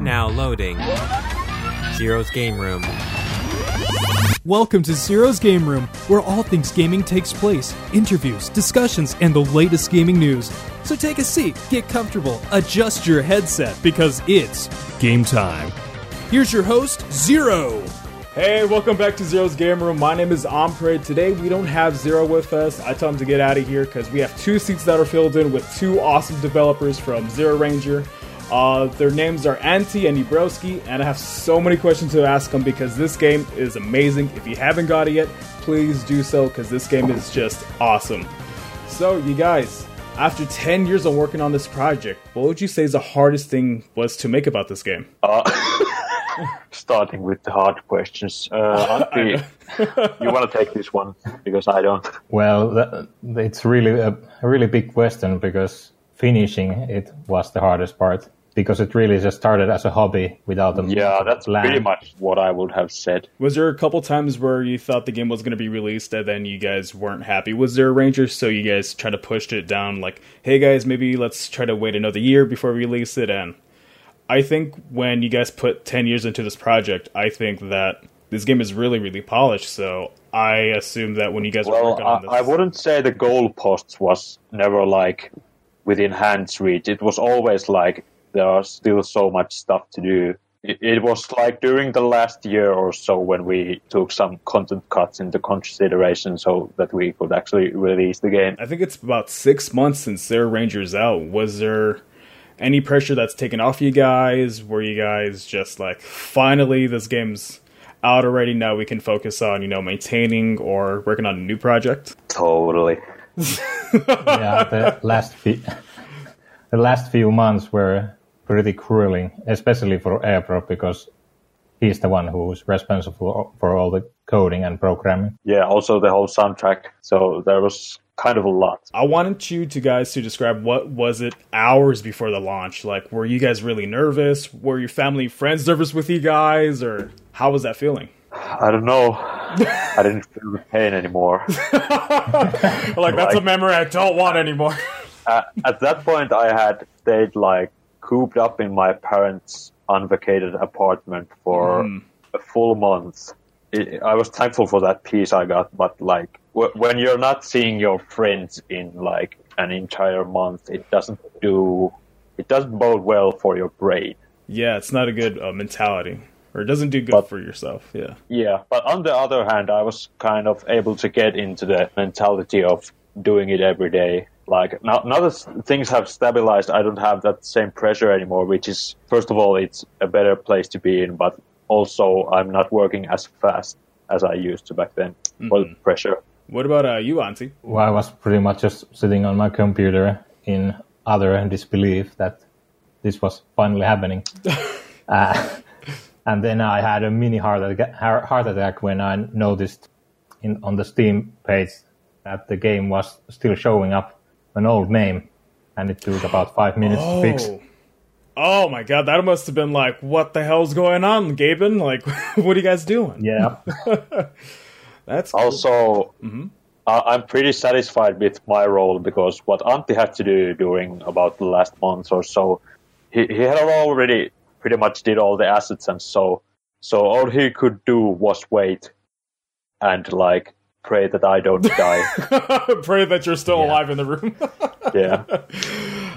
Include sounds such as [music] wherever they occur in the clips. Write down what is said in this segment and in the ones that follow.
Now loading. Zero's Game Room. Welcome to Zero's Game Room, where all things gaming takes place interviews, discussions, and the latest gaming news. So take a seat, get comfortable, adjust your headset, because it's game time. Here's your host, Zero. Hey, welcome back to Zero's Game Room. My name is Ombre. Today we don't have Zero with us. I told him to get out of here because we have two seats that are filled in with two awesome developers from Zero Ranger. Uh, their names are Antti and Ibrowski, and I have so many questions to ask them because this game is amazing. If you haven't got it yet, please do so because this game is just awesome. So, you guys, after 10 years of working on this project, what would you say is the hardest thing was to make about this game? Uh, [laughs] starting with the hard questions. Uh, [laughs] Antti, you want to take this one because I don't. Well, that, it's really a, a really big question because finishing it was the hardest part because it really just started as a hobby without a Yeah, that's plan. pretty much what I would have said. Was there a couple times where you thought the game was going to be released and then you guys weren't happy? Was there a ranger so you guys try to push it down like, hey guys, maybe let's try to wait another year before we release it? And I think when you guys put 10 years into this project, I think that this game is really, really polished. So I assume that when you guys were Well, working on this. I, I wouldn't say the goalposts was never like within hand's reach. It was always like there are still so much stuff to do. It, it was like during the last year or so when we took some content cuts into consideration so that we could actually release the game. I think it's about six months since Zero Ranger's out. Was there any pressure that's taken off you guys? Were you guys just like, finally, this game's out already? Now we can focus on, you know, maintaining or working on a new project? Totally. [laughs] yeah, the last few, [laughs] the last few months were pretty grueling, especially for Airpro because he's the one who's responsible for all the coding and programming. Yeah, also the whole soundtrack. So there was kind of a lot. I wanted you to guys to describe what was it hours before the launch? Like, were you guys really nervous? Were your family friends nervous with you guys? Or how was that feeling? I don't know. I didn't feel the pain anymore. [laughs] Like, that's a memory I don't want anymore. [laughs] uh, at that point, I had stayed like cooped up in my parents' unvacated apartment for Mm. a full month. It, I was thankful for that peace I got, but like w- when you're not seeing your friends in like an entire month, it doesn't do. It doesn't bode well for your brain. yeah, it's not a good uh, mentality. Or it doesn't do good But- for yourself. Yeah. Yeah, but on the other hand, I was kind of able to get into the mentality of doing it every day. Like now, now that things have stabilized, I don't have that same pressure anymore. Which is, first of all, it's a better place to be in, but also I'm not working as fast as I used to back then for the pressure. What about uh, you, Antti? Well, I was pretty much just sitting on my computer in utter disbelief that this was finally happening. [laughs] uh, and then I had a mini heart attack, heart attack when I noticed in, on the Steam page that the game was still showing up an old name, and it took about five minutes to fix. Oh. Oh my god, that must have been like, what the hell's going on, Gaben? Like, [laughs] what are you guys doing? Yeah, [laughs] That's cool. Also, mm-hmm. I- I'm pretty satisfied with my role because what Antti had to do during about the last month or so, he, he had already pretty much did all the assets and so so all he could do was wait and like pray that I don't die. [laughs] Pray that you're still Yeah. alive in the room. [laughs] yeah.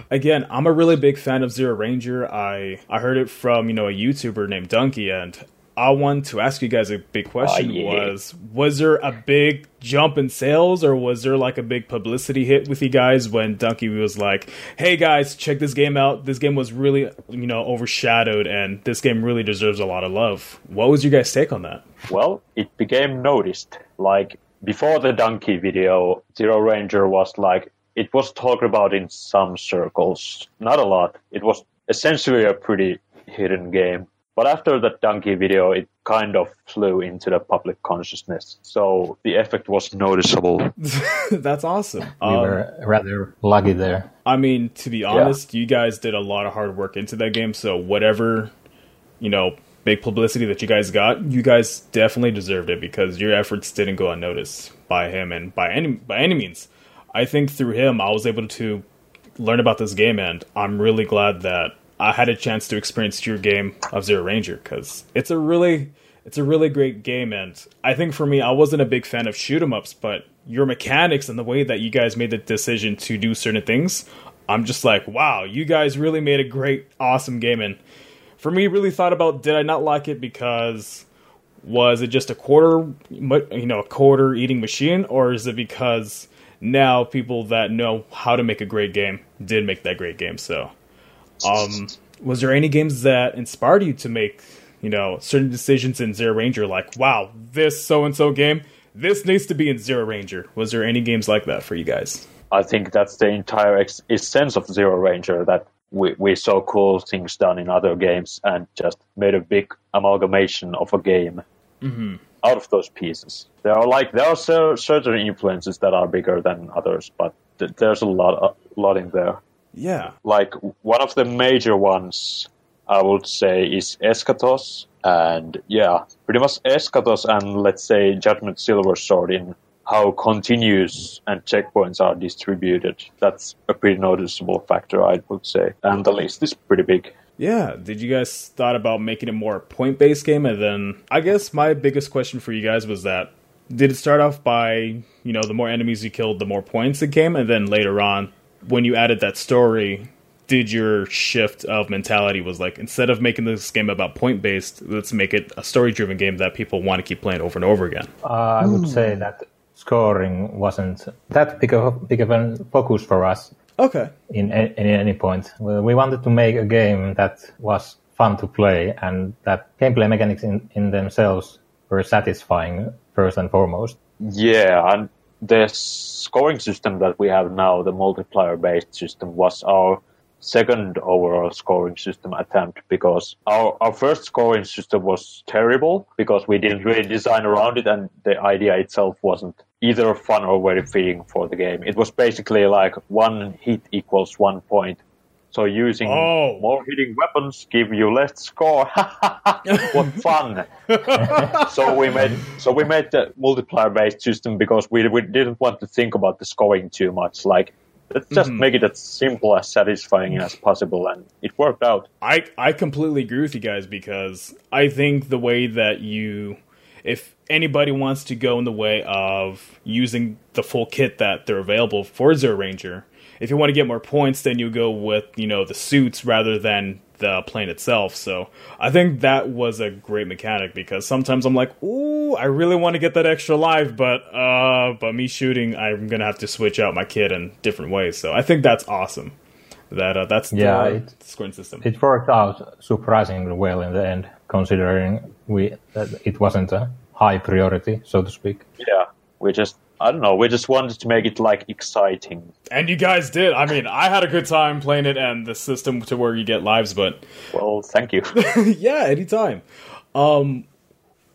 [laughs] Again, I'm a really big fan of Zero Ranger. I I heard it from you know a YouTuber named Dunkey, and I want to ask you guys a big question: ah, yeah. was was there a big jump in sales, or was there like a big publicity hit with you guys when Dunkey was like, "Hey guys, check this game out. This game was really you know overshadowed, and this game really deserves a lot of love." What was your guys' take on that? Well, it became noticed. Like before the Dunkey video, Zero Ranger was like it was talked about in some circles, not a lot. It was essentially a pretty hidden game. But after that Dunkey video, it kind of flew into the public consciousness. So the effect was noticeable. [laughs] [laughs] That's awesome. we Um, were rather lucky there. I mean, to be honest, you guys did a lot of hard work into that game. So whatever, you know, big publicity that you guys got, you guys definitely deserved it because your efforts didn't go unnoticed by him and by any by any means. I think through him, I was able to learn about this game, and I'm really glad that I had a chance to experience your game of Zero Ranger because it's a really it's a really great game and I think for me I wasn't a big fan of shoot 'em ups, but your mechanics and the way that you guys made the decision to do certain things, I'm just like, wow, you guys really made a great, awesome game. And for me, really thought about did I not like it because was it just a quarter, you know, a quarter eating machine, or is it because now people that know how to make a great game did make that great game? So, um, was there any games that inspired you to make, you know, certain decisions in Zero Ranger? Like, wow, this so and so game, this needs to be in Zero Ranger. Was there any games like that for you guys? I think that's the entire ex- essence of Zero Ranger that we, we saw cool things done in other games and just made a big amalgamation of a game mm-hmm. out of those pieces. There are like there are certain influences that are bigger than others, but th- there's a lot a lot in there. Yeah, like one of the major ones I would say is Eschatos, and yeah, pretty much Eschatos and let's say Judgment Silver Sword in how continues and checkpoints are distributed. That's a pretty noticeable factor, I would say. And the list is pretty big. Yeah. Did you guys thought about making it more point based game? And then I guess my biggest question for you guys was that did it start off by, you know, the more enemies you killed, the more points it came, and then later on, when you added that story, did your shift of mentality was like instead of making this game about point based, let's make it a story driven game that people want to keep playing over and over again? Uh, I would say that scoring wasn't that big of, big of a focus for us. Okay. In, in, any point, we wanted to make a game that was fun to play and that gameplay mechanics in, in themselves were satisfying first and foremost. Yeah, and the scoring system that we have now, the multiplier based system, was our second overall scoring system attempt because our, our first scoring system was terrible because we didn't really design around it and the idea itself wasn't either fun or very fitting for the game. It was basically like one hit equals one point. So using oh. more hitting weapons give you less score. [laughs] what fun! [laughs] so we made so we made the multiplier based system because we we didn't want to think about the scoring too much. Like let's just mm-hmm. make it as simple as satisfying as possible, and it worked out. I I completely agree with you guys because I think the way that you if anybody wants to go in the way of using the full kit that they're available for Zero Ranger, if you want to get more points, then you go with you know the suits rather than the plane itself. So I think that was a great mechanic because sometimes I'm like, ooh, I really want to get that extra life, but uh, but me shooting, I'm gonna have to switch out my kit in different ways. So I think that's awesome. That uh, that's yeah, the it, scoring system. It worked out surprisingly well in the end, considering we that it wasn't a high priority, so to speak. Yeah, we just I don't know. We just wanted to make it like exciting. And you guys did. I mean, I had a good time playing it and the system to where you get lives, but well, thank you. [laughs] yeah, anytime. Um,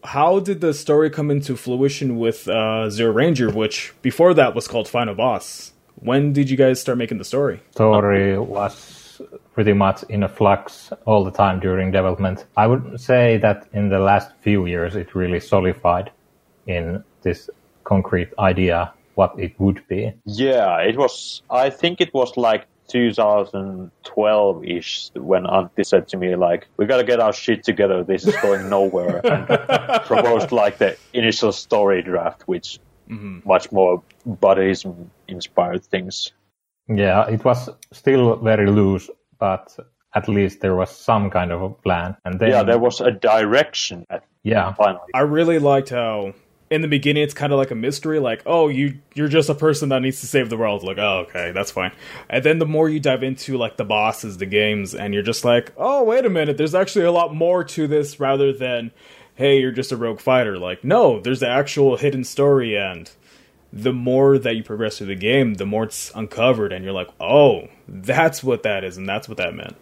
how did the story come into fruition with uh, Zero Ranger, which before that was called Final Boss? When did you guys start making the story? Story was pretty much in a flux all the time during development. I would say that in the last few years it really solidified in this concrete idea what it would be. Yeah, it was. I think it was like 2012 ish when Antti said to me like, "We gotta get our shit together. This is going nowhere," [laughs] and proposed like the initial story draft, which mm-hmm. much more Buddhism inspired things. Yeah, it was still very loose, but at least there was some kind of a plan. And then, yeah, there was a direction. At, yeah, finally, I really liked how in the beginning it's kind of like a mystery like oh you you're just a person that needs to save the world. Like oh okay that's fine. And then the more you dive into like the bosses the games and you're just like oh wait a minute there's actually a lot more to this rather than hey you're just a rogue fighter. Like no there's the actual hidden story and the more that you progress through the game the more it's uncovered and you're like oh that's what that is and that's what that meant.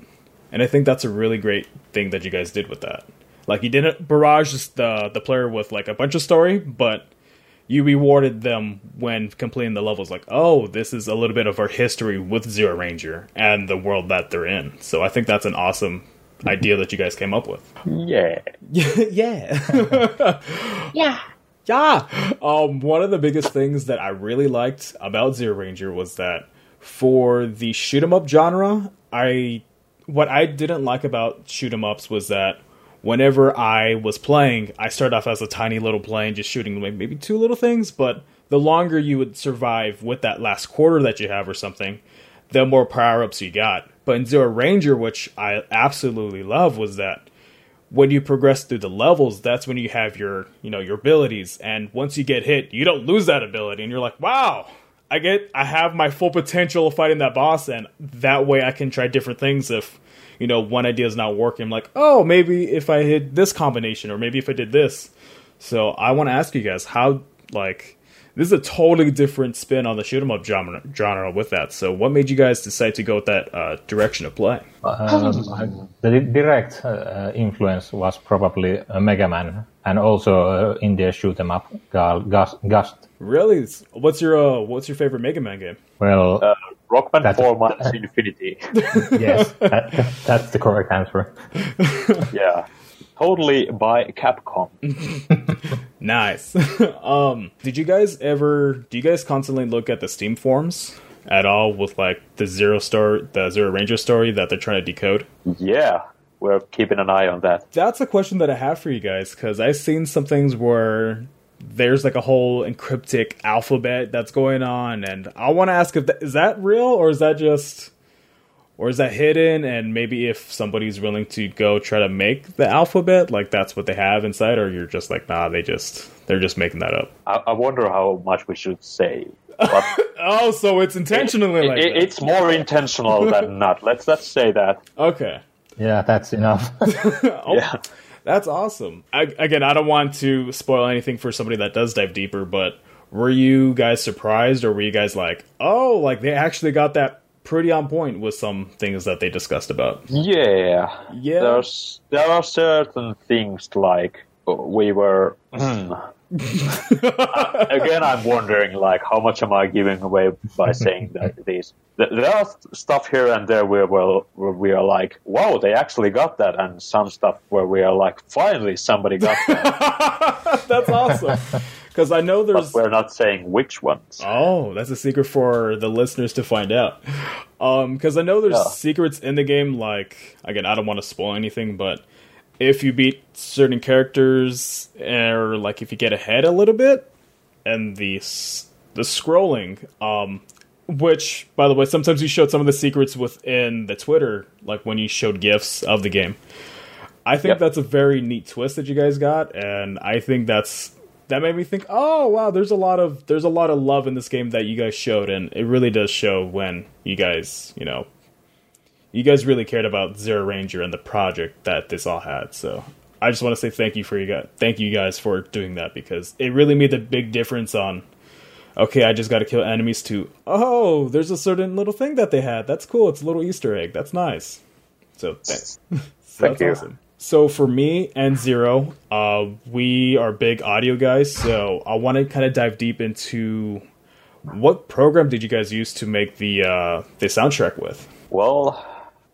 And i think that's a really great thing that you guys did with that like you didn't barrage the the player with like a bunch of story, but you rewarded them when completing the levels. Like, oh, this is a little bit of our history with Zero Ranger and the world that they're in. So I think that's an awesome idea that you guys came up with. Yeah, [laughs] yeah, [laughs] yeah. Yeah. Um, one of the biggest things that I really liked about Zero Ranger was that for the shoot 'em up genre, I what I didn't like about shoot 'em ups was that whenever I was playing, I started off as a tiny little plane, just shooting maybe two little things. But the longer you would survive with that last quarter that you have or something, the more power ups you got. But in Zero Ranger, which I absolutely love, was that when you progress through the levels, that's when you have your you know your abilities, and once you get hit, you don't lose that ability, and you're like, wow. I get, I have my full potential of fighting that boss, and that way I can try different things if you know, one idea is not working, I'm like, oh, maybe if I hit this combination, or maybe if I did this. So I want to ask you guys how, like, this is a totally different spin on the shoot 'em up genre, genre with that. So what made you guys decide to go with that uh, direction of play? Um, the direct uh, influence was probably uh, Mega Man and also uh, India shoot 'em up called Gust. Gust. Really? What's your uh, what's your favorite Mega Man game? Well, Uh, Rockman That's- 4 minus [laughs] Infinity. [laughs] yes, that, that's the correct answer. [laughs] yeah. Totally by Capcom. Nice. um, did you guys ever? Do you guys constantly look at the Steam forums at all with like the Zero star, the Zero Ranger story that they're trying to decode? Yeah. We're keeping an eye on that. That's a question that I have for you guys because I've seen some things where there's like a whole encryptic alphabet that's going on, and I want to ask if that, is that real or is that just or is that hidden? And maybe if somebody's willing to go try to make the alphabet, like that's what they have inside, or you're just like, nah, they just they're just making that up. I, I wonder how much we should say. But [laughs] Oh, so it's intentionally it- like it- that. it's more intentional than not. Let's let's say that. okay. Yeah, that's enough. [laughs] Oh, Yeah. That's awesome. I, again, I don't want to spoil anything for somebody that does dive deeper, but were you guys surprised or were you guys like, oh, like they actually got that pretty on point with some things that they discussed about? Yeah. Yeah. There's there are certain things like we were. Hmm, hmm. [laughs] Again, I'm wondering like how much am I giving away by saying that [laughs] these. th- There are stuff here and there where, well, where we are like, wow, they actually got that, and some stuff where we are like, finally somebody got [laughs] that, That's awesome. Because I know but there's. we're not saying which ones. Oh, that's a secret for the listeners to find out. Um, because I know there's Yeah. secrets in the game. Like again, I don't want to spoil anything, but if you beat certain characters, or like if you get ahead a little bit, and the the scrolling, um, which by the way, sometimes you showed some of the secrets within the Twitter, like when you showed gifs of the game. I think Yep. that's a very neat twist that you guys got, and I think that's that made me think, oh wow, there's a lot of there's a lot of love in this game that you guys showed, and it really does show when you guys, you know, you guys really cared about Zero Ranger and the project that this all had. So I just want to say thank you for you guys, thank you guys for doing that because it really made a big difference on. Okay, I just got to kill enemies to. Oh, there's a certain little thing that they had. That's cool. It's a little Easter egg. That's nice. So thanks. [laughs] So Thank you. So for me and Zero, uh, we are big audio guys. So I want to kind of dive deep into what program did you guys use to make the uh, the soundtrack with? Well,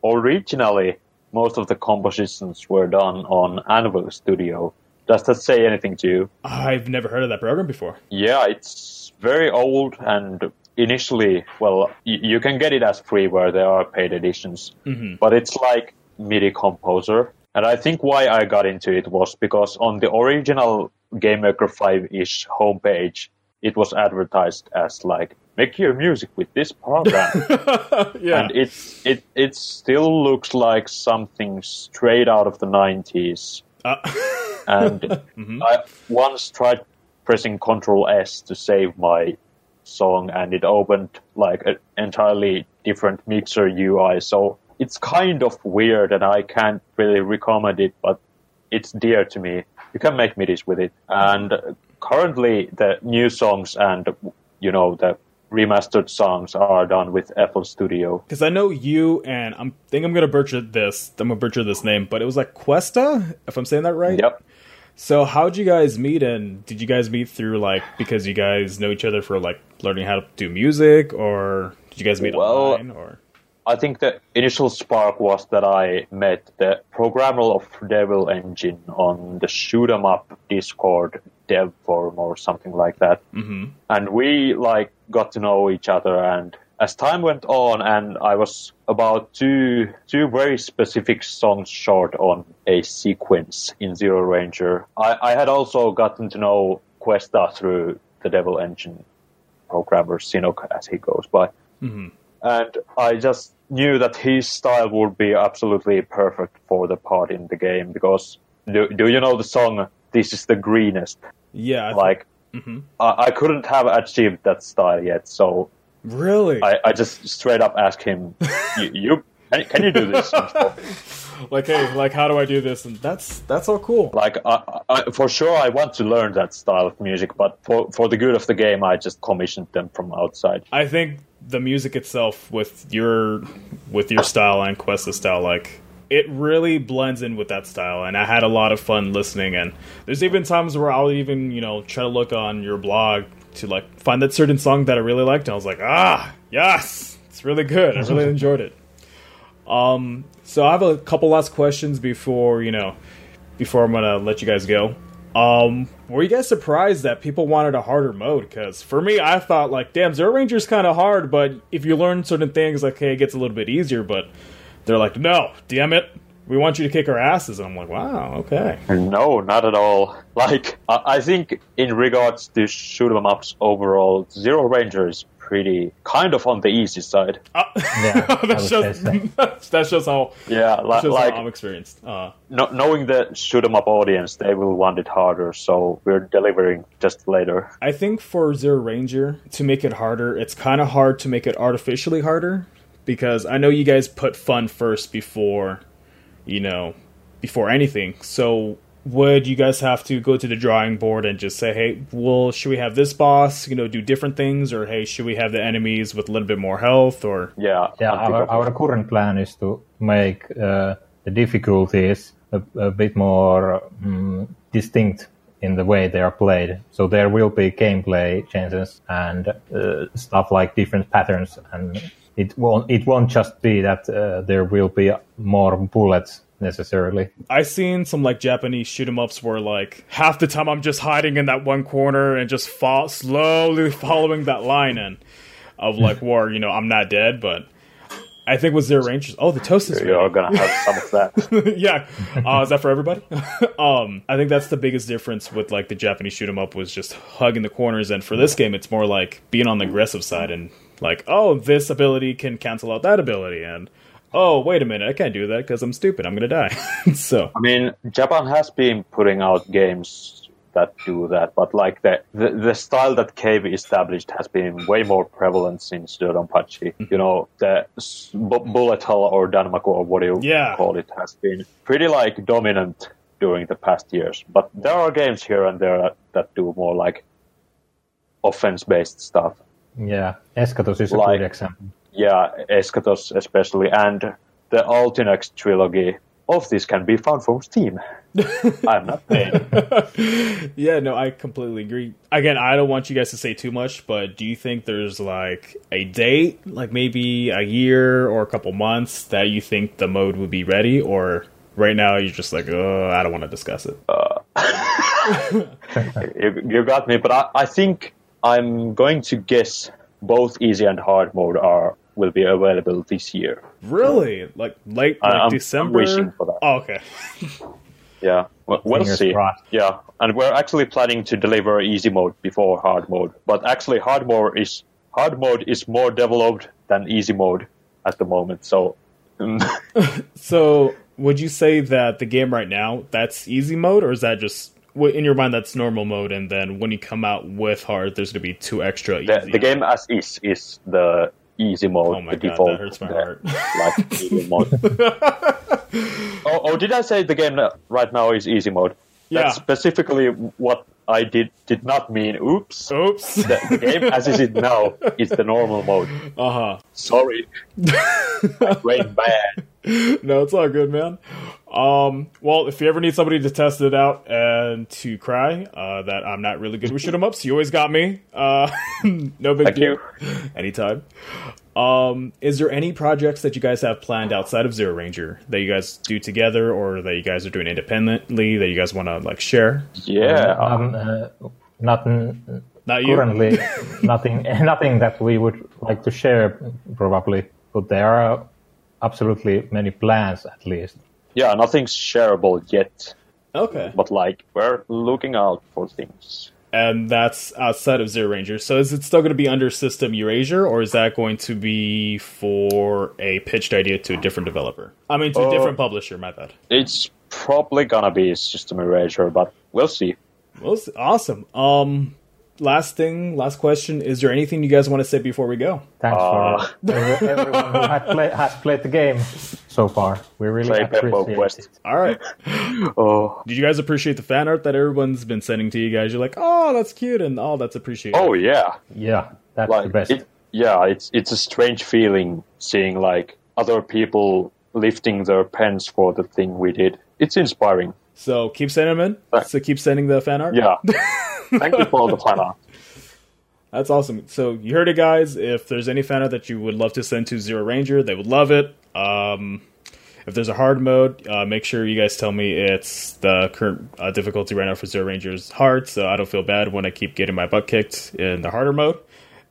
originally, most of the compositions were done on Anvil Studio. Does that say anything to you? I've never heard of that program before. Yeah, it's very old and initially, well, y- you can get it as free where there are paid editions, mm-hmm. but it's like MIDI Composer. And I think why I got into it was because on the original GameMaker 5-ish homepage, it was advertised as like, make your music with this program. [laughs] Yeah. and it, it, it still looks like something straight out of the 90s. Uh, [laughs] And I once tried pressing Control S to save my song, and it opened like an entirely different mixer UI. So it's kind of weird, and I can't really recommend it, but it's dear to me. You can make midis with it, and currently the new songs and you know the remastered songs are done with FL Studio. Because I know you and I'm think I'm gonna butcher this. I'm gonna butcher this name, but it was like Questa, if I'm saying that right. Yep. So how'd you guys meet, and did you guys meet through like because you guys know each other for like learning how to do music, or did you guys meet Well, online, or? I think the initial spark was that I met the programmer of Devil Engine on the shoot 'em up Discord dev forum or something like that. Mm-hmm. And we like got to know each other and as time went on, and I was about two two very specific songs short on a sequence in Zero Ranger, I, I had also gotten to know Questa through the Devil Engine programmer Sinok, as he goes by, and I just knew that his style would be absolutely perfect for the part in the game because do, do you know the song "This Is the Greenest"? Yeah, I th- Like, mm-hmm. I, I couldn't have achieved that style yet, so really. I, I just straight up asked him, "You, you can, can you do this?" [laughs] like, hey, like, how do I do this? And that's that's all cool. like, I, I, for sure, I want to learn that style of music, but for for the good of the game, I just commissioned them from outside. I think the music itself with your with your style and Questa's style, like it really blends in with that style and I had a lot of fun listening and there's even times where I'll even, you know, try to look on your blog to like find that certain song that I really liked and I was like, ah, yes, it's really good. I really [laughs] enjoyed it. Um so I have a couple last questions before, you know, before I'm gonna let you guys go. Um, were you guys surprised that people wanted a harder mode? Because for me, I thought like, damn, Zero Ranger's kind of hard, but if you learn certain things, like, hey, it gets a little bit easier. But they're like, no, damn it, we want you to kick our asses. And I'm like, wow, okay. No, not at all. Like, I, I think in regards to shoot 'em ups overall, Zero Ranger is pretty kind of on the easy side. [laughs] Yeah, [laughs] I that, would shows, say [laughs] how Yeah, li- shows like how I'm experienced. Uh, no, knowing the shoot 'em up audience, they will want it harder. So we're delivering just later. I think for Zero Ranger to make it harder, it's kind of hard to make it artificially harder because I know you guys put fun first before, you know, before anything. So would you guys have to go to the drawing board and just say, "Hey, well, should we have this boss, you know, do different things or hey, should we have the enemies with a little bit more health or Yeah, Yeah, our, our current plan is to make uh, the difficulties a, a bit more mm, distinct in the way they are played. So there will be gameplay changes and uh, stuff like different patterns, and it won't it won't just be that uh, there will be more bullets necessarily. I've seen some like Japanese shoot 'em ups where like half the time I'm just hiding in that one corner and just fall slowly [laughs] following that line in of like war. You know, I'm not dead, but I think was their Rangers. Oh, the toast is you're ready. gonna have some of that. [laughs] yeah, uh, is that for everybody? [laughs] um, I think that's the biggest difference with like the Japanese shoot 'em up was just hugging the corners, and for this game, it's more like being on the aggressive side and like, oh, this ability can cancel out that ability, and oh, wait a minute, I can't do that because I'm stupid. I'm gonna die. [laughs] so I mean, Japan has been putting out games that do that, but like the the, the style that Cave established has been way more prevalent since Dodonpachi. Mm-hmm. You know, the bu- bullet hell or Danmaku or what do you Yeah. call it has been pretty like dominant during the past years. But there are games here and there that, that do more like offense based stuff. Yeah, Eschatos is a Like- good example. Yeah, Eschatos especially, and the Ultinex trilogy. Of this can be found from Steam. [laughs] I'm not paying. [laughs] Yeah, no, I completely agree. Again, I don't want you guys to say too much, but do you think there's like a date, like maybe a year or a couple months, that you think the mode would be ready? Or right now you're just like, oh, I don't want to discuss it? Uh, [laughs] you, you got me, but I, I think I'm going to guess both easy and hard mode are will be available this year. Really? Like late I- like I'm- I'm December? wishing for that. Oh, okay. [laughs] Yeah, well, we'll see. crossed. Yeah, and we're actually planning to deliver easy mode before hard mode, but actually hard mode is hard mode is more developed than easy mode at the moment. So mm, [laughs] So would you say that the game right now that's easy mode, or is that just w- in your mind that's normal mode, and then when you come out with hard, there's gonna be two extra the, easy? the game as is is the easy mode, Oh my the God, default. that hurts my heart. Like [laughs] mode. [laughs] oh, oh, did I say the game right now is easy mode? Yeah. That's specifically what I did did not mean. Oops. Oops. The, the game as it is now is the normal mode. Uh huh. Sorry. Brain [laughs] bad. No, it's all good, man. Um, well, if you ever need somebody to test it out and to cry uh, that I'm not really good with shoot 'em ups, you always got me. Uh, [laughs] no big Thank deal. you. Anytime. Um, is there any projects that you guys have planned outside of Zero Ranger that you guys do together, or that you guys are doing independently that you guys want to like share? Yeah. Um, uh, not n- Not you. currently [laughs] nothing nothing that we would like to share probably, but there are absolutely many plans at least. Yeah, nothing's shareable yet, Okay. but like we're looking out for things. And that's outside of Zero Ranger. So is it still going to be under System Erasure, or is that going to be for a pitched idea to a different developer? I mean, to a Uh, different publisher, my bad. It's probably gonna be System Erasure, but we'll see. Well, it's awesome. Um, last thing, last question. Is there anything you guys want to say before we go? Thanks Uh. for [laughs] everyone who had play, has played the game so far. We really Play Peppo appreciate Quest. it. All right. [laughs] Oh, Did you guys appreciate the fan art that everyone's been sending to you guys? You're like, oh, that's cute, and oh, that's appreciated. oh yeah, Yeah, that's the like best. it, yeah. It's it's a strange feeling seeing like other people lifting their pens for the thing we did. It's inspiring. So keep sending them in. So keep sending the fan art. Yeah. [laughs] Thank you for all the fan art. That's awesome. So you heard it, guys. If there's any fan art that you would love to send to Zero Ranger, they would love it. Um, if there's a hard mode, uh, make sure you guys tell me it's the current uh, difficulty right now for Zero Rangers hard, so I don't feel bad when I keep getting my butt kicked in the harder mode.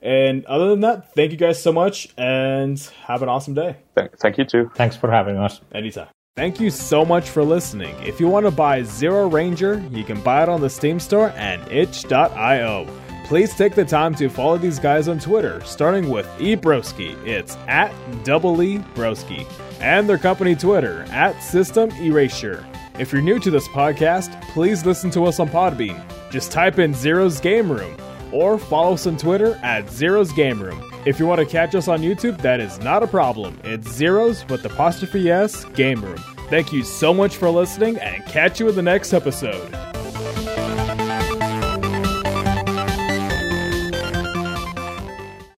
And other than that, thank you guys so much, and have an awesome day. Thank, thank you too. Thanks for having us. Anytime. Thank you so much for listening. If you want to buy Zero Ranger, you can buy it on the Steam store and itch.io. Please take the time to follow these guys on Twitter, starting with eBroski. It's at double E Broski. And their company Twitter, at System Erasure. If you're new to this podcast, please listen to us on Podbean. Just type in Zero's Game Room or follow us on Twitter at Zero's Game Room. If you want to catch us on YouTube, that is not a problem. It's Zero's with apostrophe S Game Room. Thank you so much for listening and catch you in the next episode.